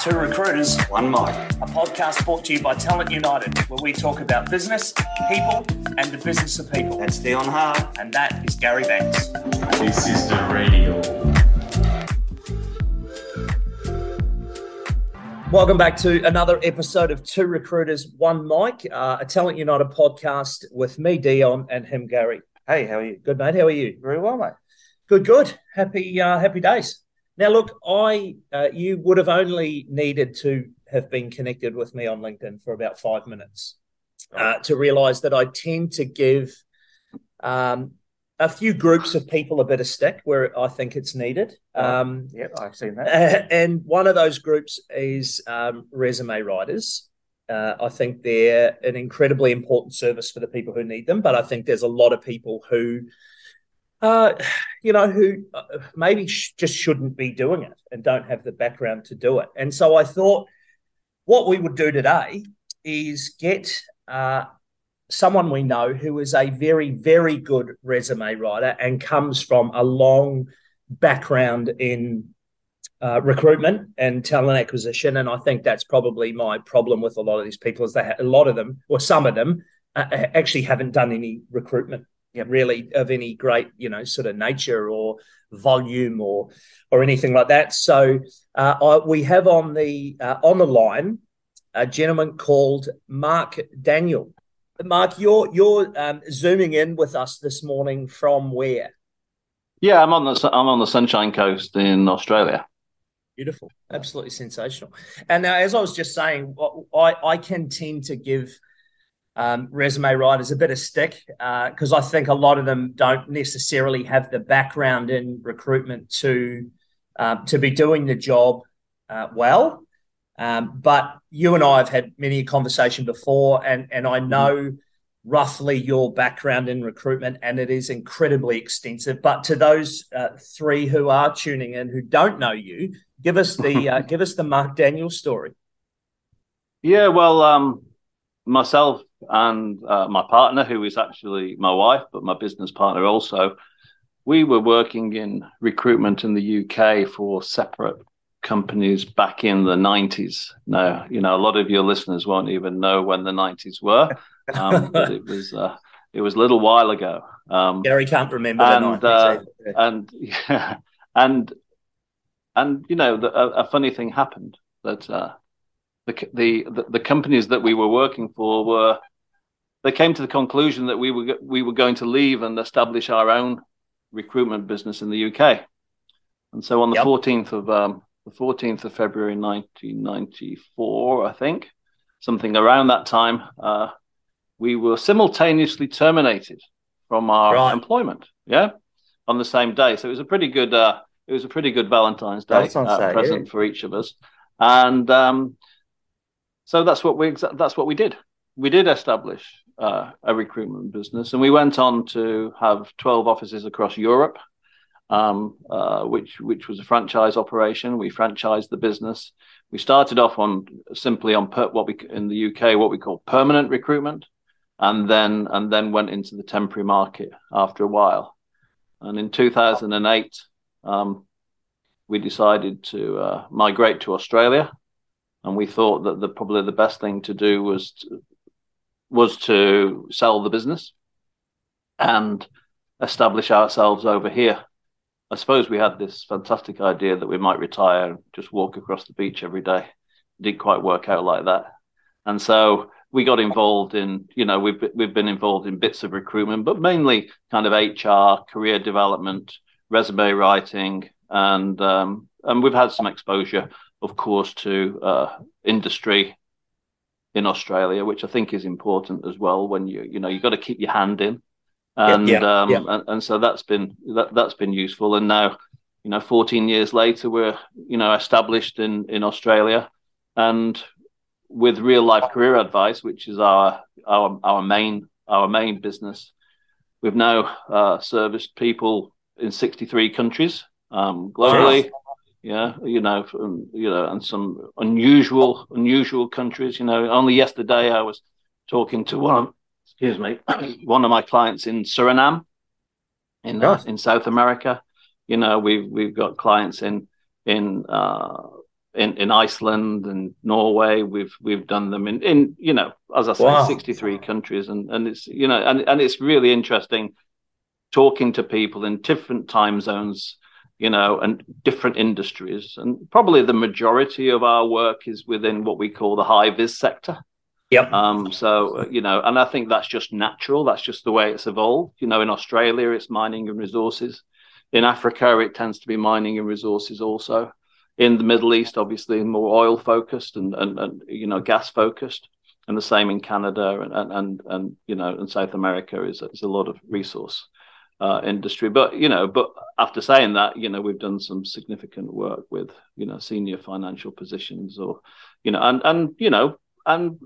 Two Recruiters, One Mic, a podcast brought to you by Talent United, where we talk about business, people, and the business of people. That's Deon Hart. And that is Gary Banks. This is the radio. Welcome back to another episode of Two Recruiters, One Mic, uh, a Talent United podcast with me, Deon, and him, Gary. Hey, how are you? Good, mate. How are you? Very well, mate. Good, good. Happy, uh, happy days. Now, look, I uh, you would have only needed to have been connected with me on LinkedIn for about five minutes uh, to realise that I tend to give um, a few groups of people a bit of stick where I think it's needed. Um, yep, I've seen that. And one of those groups is um, resume writers. Uh, I think they're an incredibly important service for the people who need them, but I think there's a lot of people who uh, you know, who uh, maybe sh- just shouldn't be doing it and don't have the background to do it. And so I thought what we would do today is get uh, someone we know who is a very, very good resume writer and comes from a long background in uh, recruitment and talent acquisition. And I think that's probably my problem with a lot of these people is that a lot of them, or some of them, uh, actually haven't done any recruitment really of any great you know sort of nature or volume or or anything like that. So uh, I, we have on the uh, on the line a gentleman called mark daniel. Mark you're you're um, zooming in with us this morning from where? Yeah i'm on the i'm on the sunshine coast in australia. Beautiful. Absolutely sensational. And now as i was just saying i i can tend to give um, resume writers a bit of stick because uh, I think a lot of them don't necessarily have the background in recruitment to uh, to be doing the job uh, well. Um, but you and I have had many a conversation before, and and I know mm-hmm. roughly your background in recruitment, and it is incredibly extensive. But to those uh, three who are tuning in who don't know you, give us the uh, give us the Mark Daniel story. Yeah, well, um, myself and uh, my partner, who is actually my wife, but my business partner also, we were working in recruitment in the UK for separate companies back in the 90s. Now, you know, a lot of your listeners won't even know when the 90s were, um, but it was. Uh, it was a little while ago. Um, Gary can't remember and, uh, and yeah, and and you know, the, a, a, funny thing happened that uh, the, the the companies that we were working for were they came to the conclusion that we were we were going to leave and establish our own recruitment business in the UK. And so on the fourteenth of um, the fourteenth of February, nineteen ninety four, I think, something around that time, uh, we were simultaneously terminated from our right. employment. Yeah, on the same day. So it was a pretty good. Uh, it was a pretty good Valentine's Day uh, present yeah. for each of us, and um, so that's what we that's what we did. We did establish uh, a recruitment business, and we went on to have twelve offices across Europe, um, uh, which which was a franchise operation. We franchised the business. We started off on simply on per, what we in the UK what we call permanent recruitment, and then and then went into the temporary market after a while. And in 2008, um, we decided to uh, migrate to Australia, and we thought that the probably the best thing to do was to, was to sell the business and establish ourselves over here. I suppose we had this fantastic idea that we might retire and just walk across the beach every day. It didn't quite work out like that. And so we got involved in, you know, we've we've been involved in bits of recruitment, but mainly kind of HR, career development, resume writing, and um, and we've had some exposure, of course, to uh, industry in Australia, which I think is important as well. When you you know you've got to keep your hand in, and yeah, yeah, um, yeah. And, and, so that's been that that's been useful. And now, you know, 14 years later, we're you know established in in Australia, and with real life career advice, which is our our our main our main business, we've now uh, serviced people in 63 countries um, globally yeah you know from, you know and some unusual unusual countries you know only yesterday i was talking to one of excuse me one of my clients in suriname in uh, in south america you know we've we've got clients in in uh in, in Iceland and Norway. We've we've done them in, in you know, as I say, Wow. 63 countries, and and it's you know, and and it's really interesting talking to people in different time zones, you know, and different industries. And probably the majority of our work is within what we call the high vis sector. Yep. Um, so, you know, and I think that's just natural. That's just the way it's evolved. You know, in Australia, it's mining and resources. In Africa, it tends to be mining and resources also. In the Middle East, obviously, more oil focused and, and, and you know, gas focused. And the same in Canada and, and, and, and you know, in South America is, is a lot of resource uh, industry. But, you know, but after saying that, you know, we've done some significant work with, you know, senior financial positions or, you know, and, and, you know, and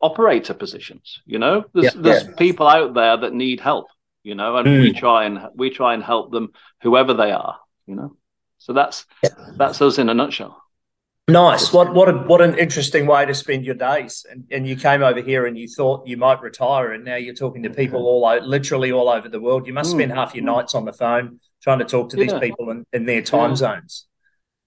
operator positions. You know, there's Yeah. there's people out there that need help. You know, and we try and we try and help them, whoever they are. You know, so that's that's us in a nutshell. Nice. What what a, what an interesting way to spend your days. And and you came over here and you thought you might retire, and now you're talking to people all o- literally all over the world. You must spend Mm, half your nights on the phone trying to talk to these people in, in their time Yeah. zones.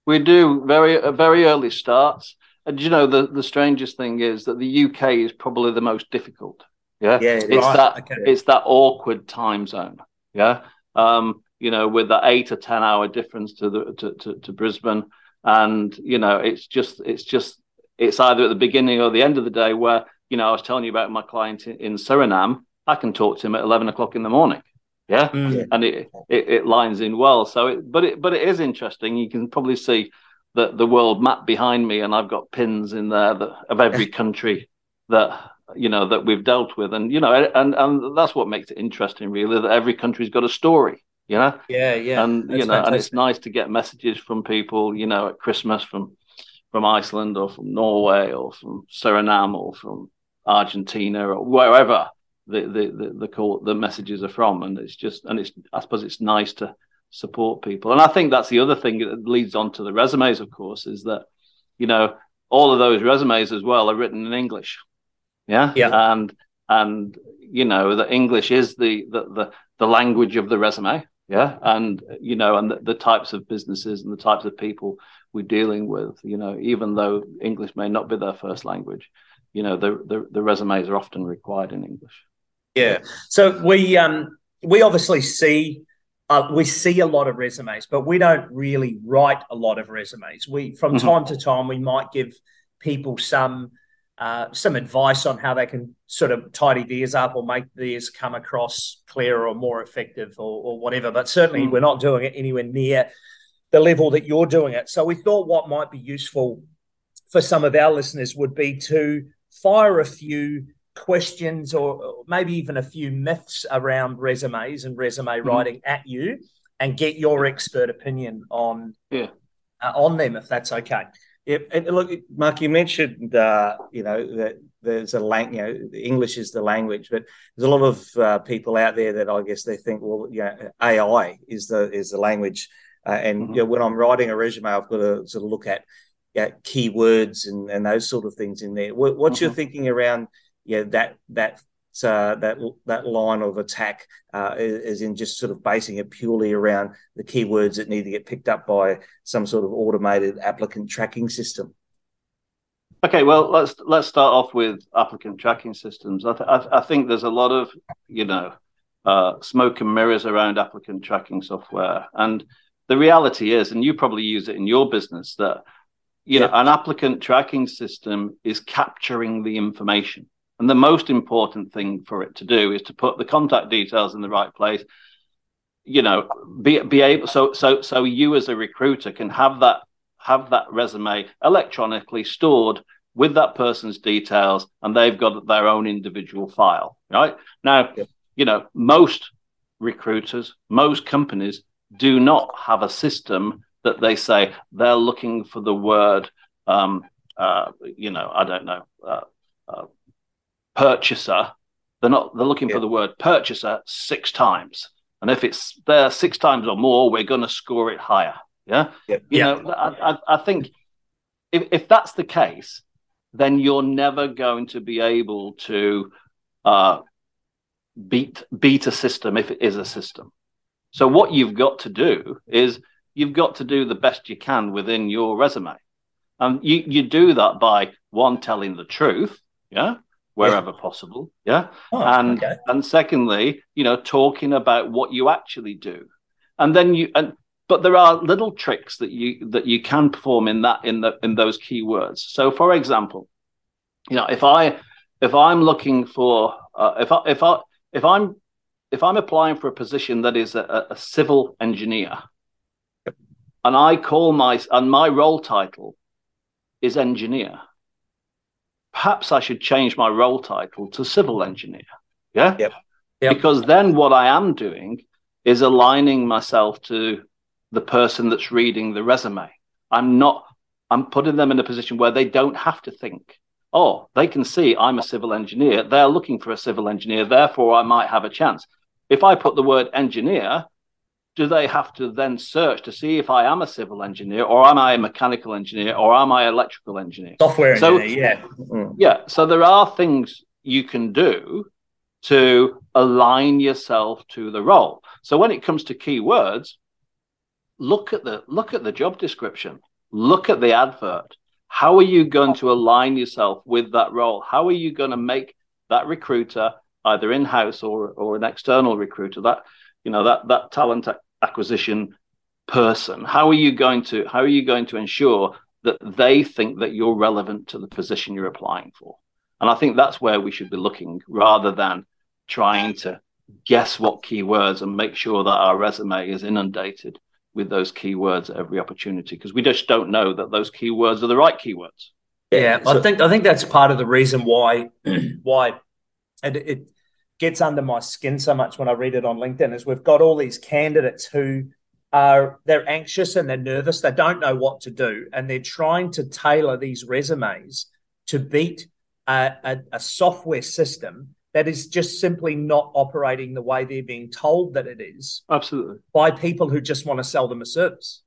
We do very uh, very early starts, and you know the the strangest thing is that the UK is probably the most difficult. Yeah, Yeah, it's right, that okay. it's that awkward time zone. Yeah, um, you know, with the eight or ten hour difference to the to, to, to Brisbane, and you know, it's just it's just it's either at the beginning or the end of the day where you know I was telling you about my client in, in Suriname. I can talk to him at eleven o'clock in the morning. Yeah, Mm. and it, it it lines in well. So, it, but it but it is interesting. You can probably see the the world map behind me, and I've got pins in there that of every country that you know that we've dealt with, and you know, and and that's what makes it interesting, really. That every country's got a story, you know, Yeah, yeah. and you That's know, and it's nice to get messages from people, you know, at Christmas from from Iceland or from Norway or from Suriname or from Argentina or wherever the the the, the call the messages are from, and it's just and it's I suppose it's nice to support people, and I think that's the other thing that leads on to the resumes, of course, is that you know all of those resumes as well are written in English, yeah, Yeah. and and you know the English is the the the, the language of the resume, yeah, and you know and the, the types of businesses and the types of people we're dealing with, you know, even though English may not be their first language, you know, the the, the resumes are often required in English. Yeah. So we um we obviously see uh, we see a lot of resumes, but we don't really write a lot of resumes. We from Mhm. time to time we might give people some uh, some advice on how they can sort of tidy theirs up or make theirs come across clearer or more effective or, or whatever. But certainly Mm. we're not doing it anywhere near the level that you're doing it. So we thought what might be useful for some of our listeners would be to fire a few questions or maybe even a few myths around resumes and resume writing at you and get your expert opinion on Yeah. uh, on them if that's okay. Yeah, and look, Mark, you mentioned uh, you know that there's a lang, you know, English is the language, but there's a lot of uh, people out there that I guess they think, well, yeah, AI is the is the language, uh, and Mhm. you know, when I'm writing a resume, I've got to sort of look at yeah, keywords and, and those sort of things in there. What, what's your Mhm. thinking around yeah that that uh, that that line of attack uh, is in just sort of basing it purely around the keywords that need to get picked up by some sort of automated applicant tracking system. Okay, well let's let's start off with applicant tracking systems. I, th- I, th- I think there's a lot of you know uh, smoke and mirrors around applicant tracking software, and the reality is, and you probably use it in your business, that you know an applicant tracking system is capturing the information, and the most important thing for it to do is to put the contact details in the right place. You know, be be able so so so you as a recruiter can have that have that resume electronically stored with that person's details and they've got their own individual file right now Yep. you know most recruiters most companies do not have a system that they say they're looking for the word um uh you know i don't know uh, uh, purchaser they're not they're looking Yeah. for the word purchaser six times and if it's there six times or more we're going to score it higher yeah Yep. you Yeah. know I, I, I think if, if that's the case then you're never going to be able to uh, beat beat a system if it is a system so what you've got to do is you've got to do the best you can within your resume And you, you do that by one, telling the truth, yeah, wherever yeah. possible, yeah. Oh, and okay. and secondly, you know, talking about what you actually do. And then you and but there are little tricks that you that you can perform in that in the in those keywords. So for example, you know, if I if I'm looking for uh, if I if I if I'm if I'm applying for a position that is a, a civil engineer, and I call my and my role title is engineer, perhaps I should change my role title to civil engineer. Yeah. Yep. yep. Because then what I am doing is aligning myself to the person that's reading the resume. I'm not. I'm putting them in a position where they don't have to think oh, they can see I'm a civil engineer. They're looking for a civil engineer. Therefore, I might have a chance. If I put the word engineer, do they have to then search to see if I am a civil engineer or am I a mechanical engineer or am I electrical engineer? Software so, engineer, yeah. Mm. Yeah. So there are things you can do to align yourself to the role. So when it comes to keywords, look at the look at the job description, look at the advert, how are you going to align yourself with that role? How are you going to make that recruiter either in-house or or an external recruiter that you know that that talent acquisition person? How are you going to how are you going to ensure that they think that you're relevant to the position you're applying for? And I think that's where we should be looking rather than trying to guess what keywords and make sure that our resume is inundated with those keywords at every opportunity because we just don't know that those keywords are the right keywords. Yeah, so, I think I think that's part of the reason why why and it gets under my skin so much when I read it on LinkedIn is we've got all these candidates who are they're anxious and they're nervous, they don't know what to do, and they're trying to tailor these resumes to beat a, a, a software system that is just simply not operating the way they're being told that it is. Absolutely. By people who just want to sell them a service.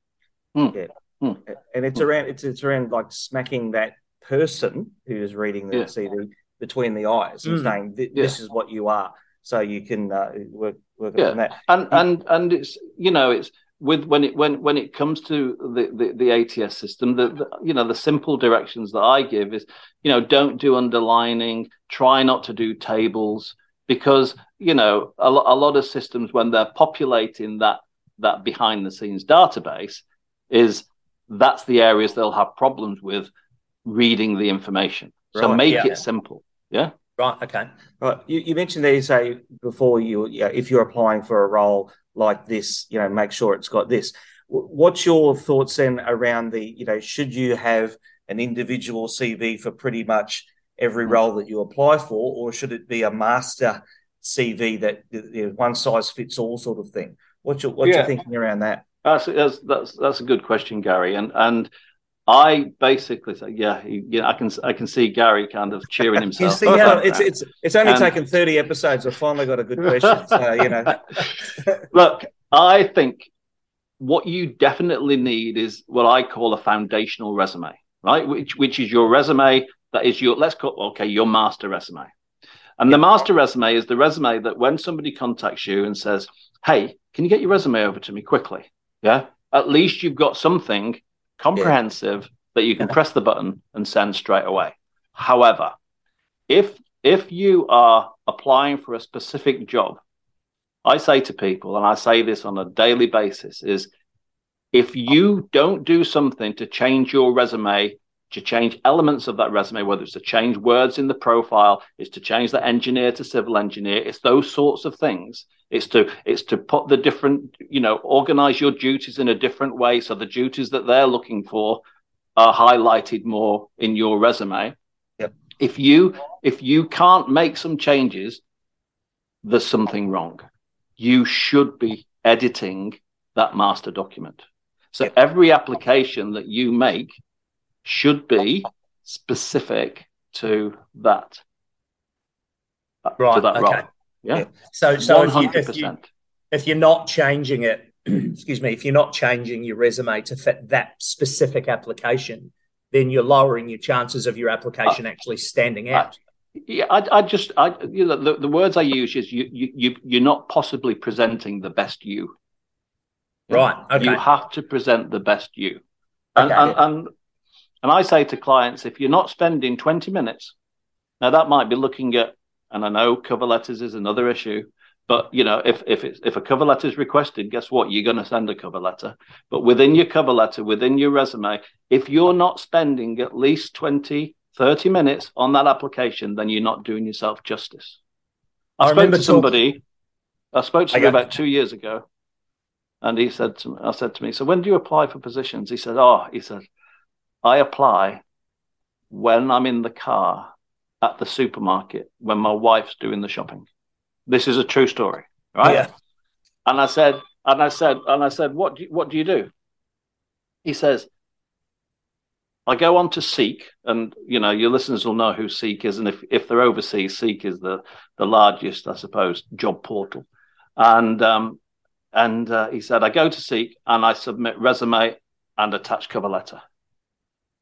Mm. Yeah. Mm. And it's mm. around it's it's around like smacking that person who is reading the yeah. CV between the eyes and hmm. saying this yeah. is what you are. So you can uh, work work yeah. on that. And and and it's you know it's with when it when when it comes to the the, the ATS system, the, the, you know the simple directions that I give is you know don't do underlining, try not to do tables because you know a, a lot of systems when they're populating that that behind the scenes database is that's the areas they'll have problems with reading the information. Right, so make yeah. it simple. Yeah. Right. Okay. Right. You, you mentioned there, you say before you, yeah, if you're applying for a role, like this, you know, make sure it's got this. What's your thoughts then around the, you know, should you have an individual CV for pretty much every mm. role that you apply for, or should it be a master CV that you know, one size fits all sort of thing? What's your what's yeah. your thinking around that? That's, that's that's that's a good question, Gary. And and I basically say, yeah, yeah, I can I can see Gary kind of cheering himself. see, yeah, it's it's it's only and, taken thirty episodes. I've finally got a good question. So you know, look, I think what you definitely need is what I call a foundational resume, right? Which which is your resume that is your let's call okay your master resume, and the master resume is the resume that when somebody contacts you and says, "Hey, can you get your resume over to me quickly?" Yeah, at least you've got something comprehensive yeah. that you can press the button and send straight away. However, if if you are applying for a specific job, I say to people, and I say this on a daily basis, is if you don't do something to change your resume, to change elements of that resume, whether it's to change words in the profile, it's to change the engineer to civil engineer, it's those sorts of things. It's to it's to put the different, you know, organize your duties in a different way so the duties that they're looking for are highlighted more in your resume. Yep. If you if you can't make some changes, there's something wrong. You should be editing that master document. So yep. every application that you make should be specific to that right, to that okay. role. Yeah. So, so if, you, if, you, if you're not changing it, excuse me, if you're not changing your resume to fit that specific application, then you're lowering your chances of your application uh, actually standing out. yeah, I, I, just, I, you know, the, the words I use is you, you, you, you're not possibly presenting the best you. Right. Okay. You have to present the best you, and, okay. and, and And I say to clients, if you're not spending 20 minutes, now that might be looking at, and I know cover letters is another issue, but you know, if if it's, if a cover letter is requested, guess what? You're going to send a cover letter. But within your cover letter, within your resume, if you're not spending at least 20, 30 minutes on that application, then you're not doing yourself justice. I, I spoke to somebody. Talking... I spoke to him about two years ago, and he said to me, I said to me, so when do you apply for positions? He said, oh, he said, I apply when I'm in the car at the supermarket when my wife's doing the shopping. This is a true story, right? Yeah. And I said, and I said, and I said, what do you, what do you do? He says, I go on to Seek, and you know your listeners will know who Seek is, and if, if they're overseas, Seek is the the largest, I suppose, job portal. And um, and uh, he said, I go to Seek and I submit resume and attach cover letter.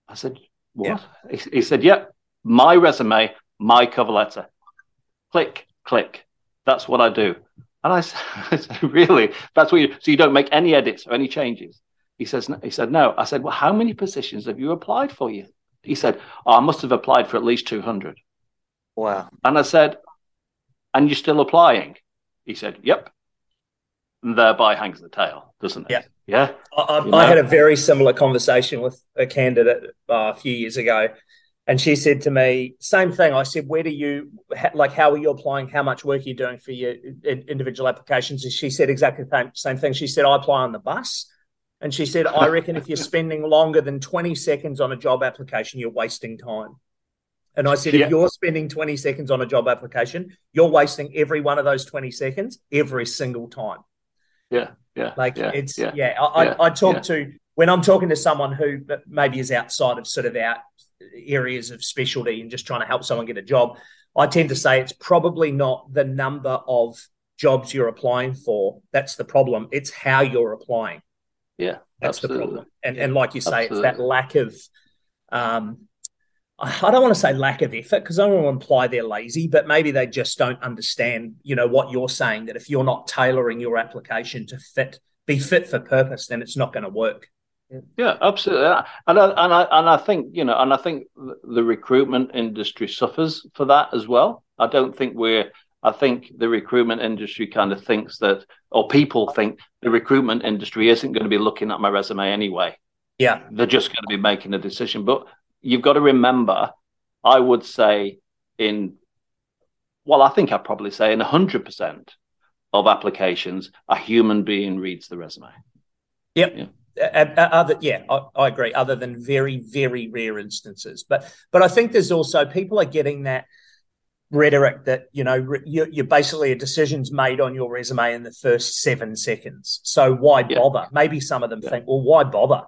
I said, what? Yeah. He, he said, yep, yeah, my resume, my cover letter. Click, click. That's what I do. And I said, really? That's what you, so you don't make any edits or any changes? He says, he said, no. I said, well, how many positions have you applied for you? He said, oh, I must have applied for at least 200. Wow. And I said, and you're still applying? He said, yep. And thereby hangs the tale, doesn't it? Yeah. Yeah. I, I, I had a very similar conversation with a candidate uh, a few years ago and she said to me, same thing. I said, where do you, like, how are you applying? How much work are you doing for your individual applications? And she said exactly the same thing. She said, I apply on the bus. And she said, I reckon if you're spending longer than 20 seconds on a job application, you're wasting time. And I said, yeah. if you're spending 20 seconds on a job application, you're wasting every one of those 20 seconds every single time. Yeah. Yeah. Like yeah, it's, yeah, yeah I, yeah, I, I talk to, when I'm talking to someone who maybe is outside of sort of our areas of specialty and just trying to help someone get a job, I tend to say it's probably not the number of jobs you're applying for that's the problem. It's how you're applying. Yeah, that's absolutely. the problem. And and like you say, absolutely. it's that lack of. Um, I don't want to say lack of effort because I don't want to imply they're lazy, but maybe they just don't understand, you know, what you're saying. That if you're not tailoring your application to fit, be fit for purpose, then it's not going to work. Yeah, absolutely, and I, and I and I think you know, and I think the recruitment industry suffers for that as well. I don't think we're. I think the recruitment industry kind of thinks that, or people think the recruitment industry isn't going to be looking at my resume anyway. Yeah, they're just going to be making a decision. But you've got to remember, I would say in, well, I think I'd probably say in hundred percent of applications, a human being reads the resume. Yep. Yeah Uh, uh, uh, other yeah I, I, agree other than very very rare instances. But but i think there's also people are getting that rhetoric that you know you, you're basically a decision's made on your resume in the first seven seconds. So why yeah. bother? Maybe some of them yeah. think well why bother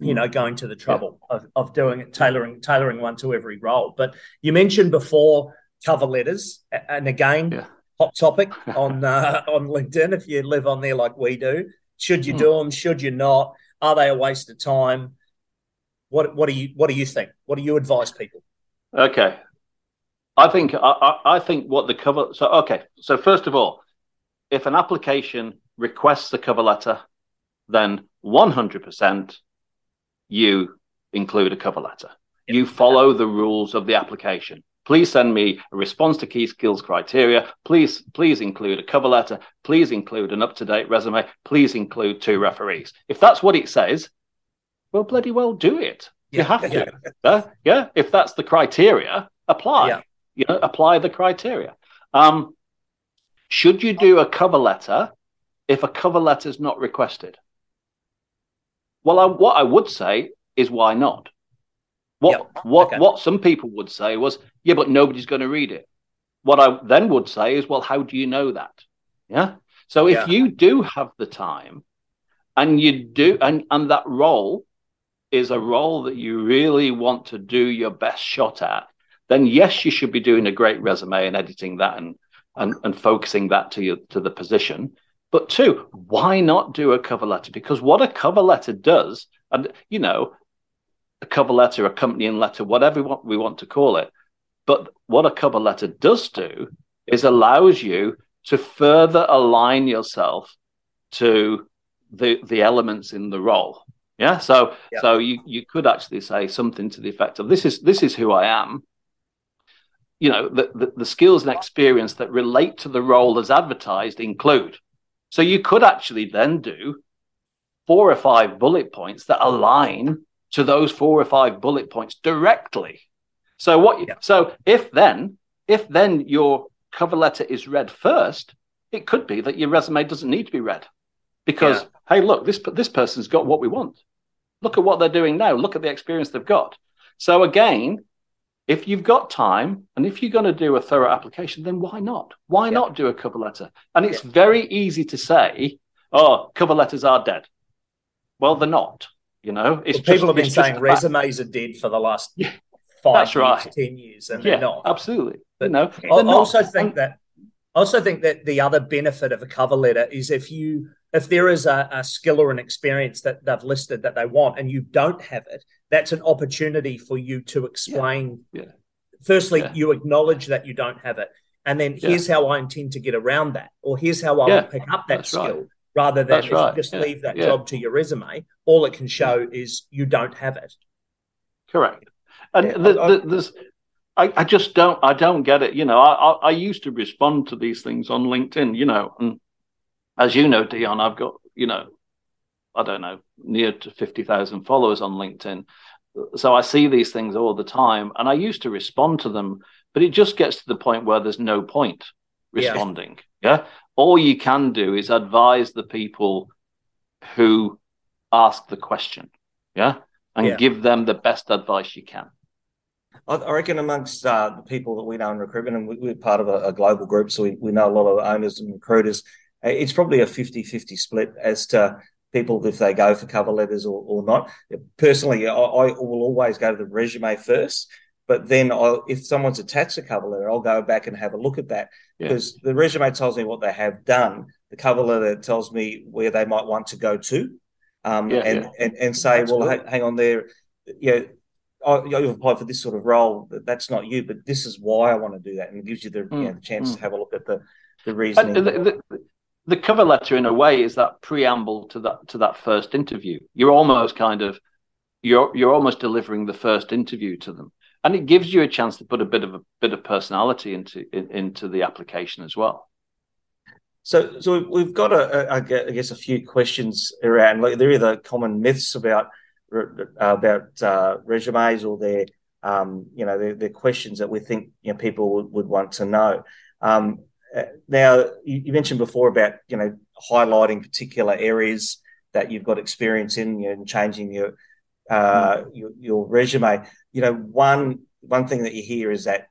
you mm. know going to the trouble yeah. of, of doing it tailoring tailoring one to every role? But you mentioned before cover letters and again hot topic on uh, on linkedin if you live on there like we do should you hmm. do them? Should you not? Are they a waste of time? What What do you What do you think? What do you advise people? Okay, I think I, I think what the cover. So okay, so first of all, if an application requests the cover letter, then one hundred percent you include a cover letter. Yep. You follow the rules of the application. Please send me a response to key skills criteria. Please, please include a cover letter. Please include an up-to-date resume. Please include two referees. If that's what it says, well, bloody well do it. Yeah. You have to. uh, yeah. If that's the criteria, apply. Yeah. You know, apply the criteria. Um, should you do a cover letter if a cover letter is not requested? Well, I, what I would say is why not? What yep. what okay. what some people would say was, yeah, but nobody's going to read it. What I then would say is, well, how do you know that? Yeah. So if yeah. you do have the time, and you do, and and that role is a role that you really want to do your best shot at, then yes, you should be doing a great resume and editing that and and, and focusing that to your to the position. But two, why not do a cover letter? Because what a cover letter does, and you know, a cover letter, accompanying letter, whatever we want to call it. But what a cover letter does do is allows you to further align yourself to the the elements in the role. Yeah. So Yeah. so you you could actually say something to the effect of this is this is who I am. You know, the, the, the skills and experience that relate to the role as advertised include. So you could actually then do four or five bullet points that align to those four or five bullet points directly. So what Yeah. so if then if then your cover letter is read first, it could be that your resume doesn't need to be read because hey, look, this this person's got what we want. Look at what they're doing now. Look at the experience they've got. So again, if you've got time and if you're going to do a thorough application, then why not? Why Yeah. not do a cover letter? And it's very easy to say, "Oh, cover letters are dead." Well, they're not. You know, it's Well, people just- have been saying fact. resumes are dead for the last Yeah. five years, right. ten years, and Yeah, they're not. absolutely. But no, I not. also think that I also think that the other benefit of a cover letter is if you if there is a, a skill or an experience that they've listed that they want and you don't have it, that's an opportunity for you to explain. Yeah. Firstly, Yeah. you acknowledge that you don't have it, and then Yeah. here's how I intend to get around that, or here's how I Yeah, will pick up that that's skill. right. Rather than if right, you just yeah, leave that yeah. job to your resume, all it can show is you don't have it. Correct. And Yeah, the, I- the, there's, I, I just don't, I don't get it. You know, I, I, I used to respond to these things on LinkedIn. You know, and as you know, Deon, I've got, you know, I don't know, near to fifty thousand followers on LinkedIn. So I see these things all the time, and I used to respond to them, but it just gets to the point where there's no point. Responding. Yeah. All you can do is advise the people who ask the question. Yeah. And Yeah. give them the best advice you can. I, reckon amongst uh, the people that we know in recruitment, and we, we're part of a, a global group, so we, we know a lot of owners and recruiters, uh, it's probably a 50 50 split as to people if they go for cover letters or, or not. Personally, I, I will always go to the resume first. But then, I'll, if someone's attached a cover letter, I'll go back and have a look at that Yeah. because the resume tells me what they have done. The cover letter tells me where they might want to go to, um, Yeah, and, yeah. and and say, well, Absolutely. hang on there, you know, oh, you've applied for this sort of role. That's not you, but this is why I want to do that, and it gives you the, you know, the chance mm. to have a look at the the And the, the, the cover letter, in a way, is that preamble to that to that first interview. You're almost kind of you're you're almost delivering the first interview to them, and it gives you a chance to put a bit of a bit of personality into in, into the application as well. So, so we've- got a, a, I guess a few questions around. Like, there are the common myths about about uh, resumes, or their, um, you know, their, questions that we think you know people would, would want to know. Um, uh, now, you, you mentioned before about you know highlighting particular areas that you've got experience in, you know, and changing your uh, your, your resume. You know, one one thing that you hear is that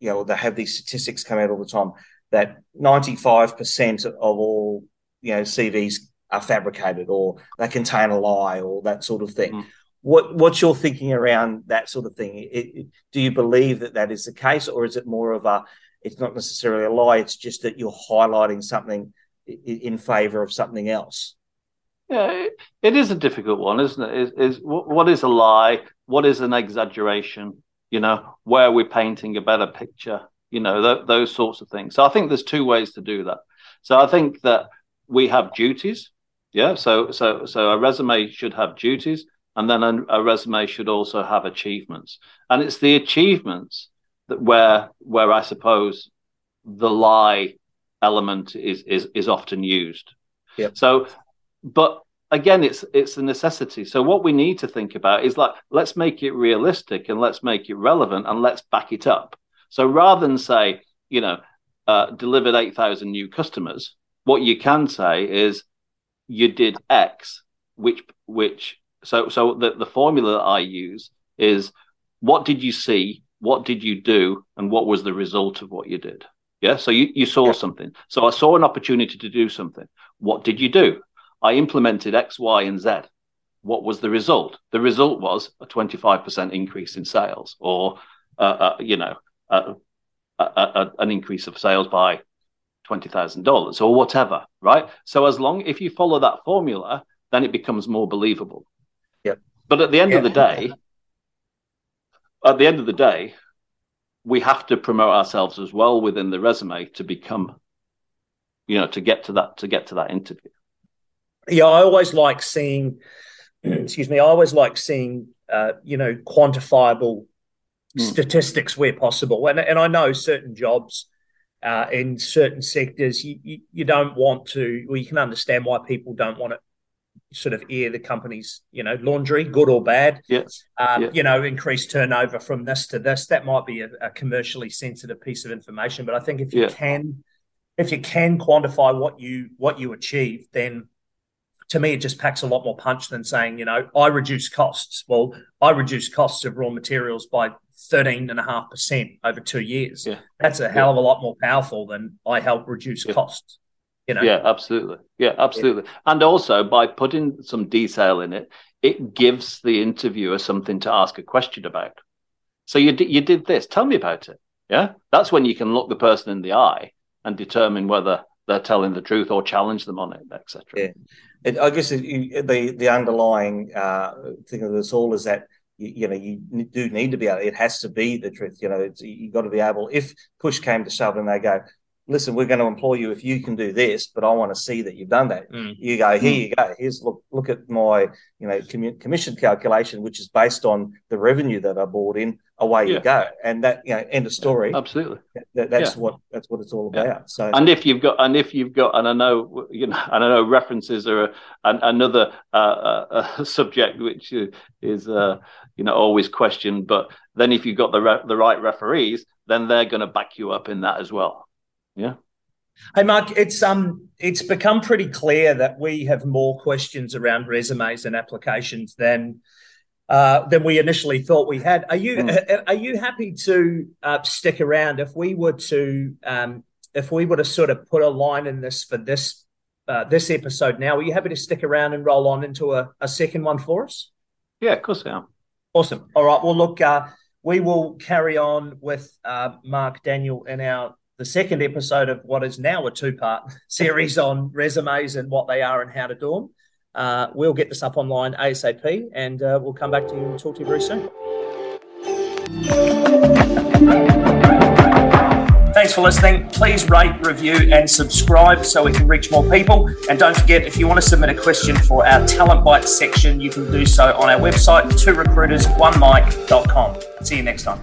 you know they have these statistics come out all the time that 95% of all you know CVs are fabricated or they contain a lie or that sort of thing. Mm. What what's your thinking around that sort of thing? It, it- do you believe that that is the case, or is it more of a it's not necessarily a lie? It's just that you're highlighting something in favor of something else. Yeah, it, it is a difficult one, isn't it? Is is what, what is a lie? What is an exaggeration? You know, where we're painting a better picture. You know, th- those sorts of things. So I think there's two ways to do that. So I think that we have duties. Yeah. So so so a resume should have duties, and then a, a resume should also have achievements. And it's the achievements that where where I suppose the lie element is is is often used. Yep. So, but again, it's it's a necessity. So what we need to think about is like let's make it realistic and let's make it relevant and let's back it up. So rather than say, you know, uh, delivered eight thousand new customers, what you can say is you did X, which which so so the the formula that I use is what did you see, what did you do, and what was the result of what you did. Yeah. So you, you saw Yeah. something. So I saw an opportunity to do something. What did you do? I implemented X, Y, and Z. What was the result? The result was a 25% increase in sales or, uh, uh, you know, uh, a, a, a, an increase of sales by $20,000 or whatever, right? So as long, if you follow that formula, then it becomes more believable. Yep. But at the end of the day, at the end of the day, we have to promote ourselves as well within the resume to become, you know, to get to that to get to that interview. Yeah, I always like seeing excuse me, I always like seeing, uh, you know, quantifiable Mm. statistics where possible. And, and I know certain jobs uh, in certain sectors, you, you, you don't want to, well, you can understand why people don't want to sort of air the company's, you know, laundry, good or bad. Yes. Um, Yeah. You know, increase turnover from this to this. That might be a, a commercially sensitive piece of information. But I think if you Yeah. can, if you can quantify what you what you achieve, then to me it just packs a lot more punch than saying, you know, I reduce costs. Well, I reduce costs of raw materials by thirteen and a half percent over two years. Yeah. That's a hell of a lot more powerful than I help reduce Yeah. costs. You know, Yeah, absolutely. Yeah, absolutely. And also by putting some detail in it, it gives the interviewer something to ask a question about. So you did you did this. Tell me about it. Yeah, that's when you can look the person in the eye and determine whether they're telling the truth or challenge them on it, etc. Yeah. It, I guess it, you, the the underlying uh, thing of this all is that you, you know you do need to be able. It has to be the truth. You know, it's, you got to be able. If push came to shove, and they go, "Listen, we're going to employ you if you can do this, but I want to see that you've done that." Mm. You go, "Here you go. Here's look look at my you know commission calculation, which is based on the revenue that I bought in. Away Yeah. you go." And that you know, end of story. Absolutely. That, that's Yeah. what that's what it's all Yeah. about. So And if you've got, and if you've got, and I know, you know, and I know references are an, another uh, uh, uh, subject which is, uh, you know, always questioned. But then if you've got the re- the right referees, then they're going to back you up in that as well. Yeah. Hey Mark, it's um it's become pretty clear that we have more questions around resumes and applications than uh, than we initially thought we had. Are you Mm. are you happy to uh, stick around if we were to um, if we were to sort of put a line in this for this uh, this episode now? Are you happy to stick around and roll on into a, a second one for us? Yeah, of course I am. Awesome. All right. Well, look, uh, we will carry on with uh, Mark Daniel in our the second episode of what is now a two part series on resumes and what they are and how to do them. Uh, we'll get this up online ASAP, and uh, we'll come back to you and talk to you very soon. Thanks for listening. Please rate, review, and subscribe so we can reach more people. And don't forget, if you want to submit a question for our Talent Bites section, you can do so on our website, two recruiters, one mic.com. See you next time.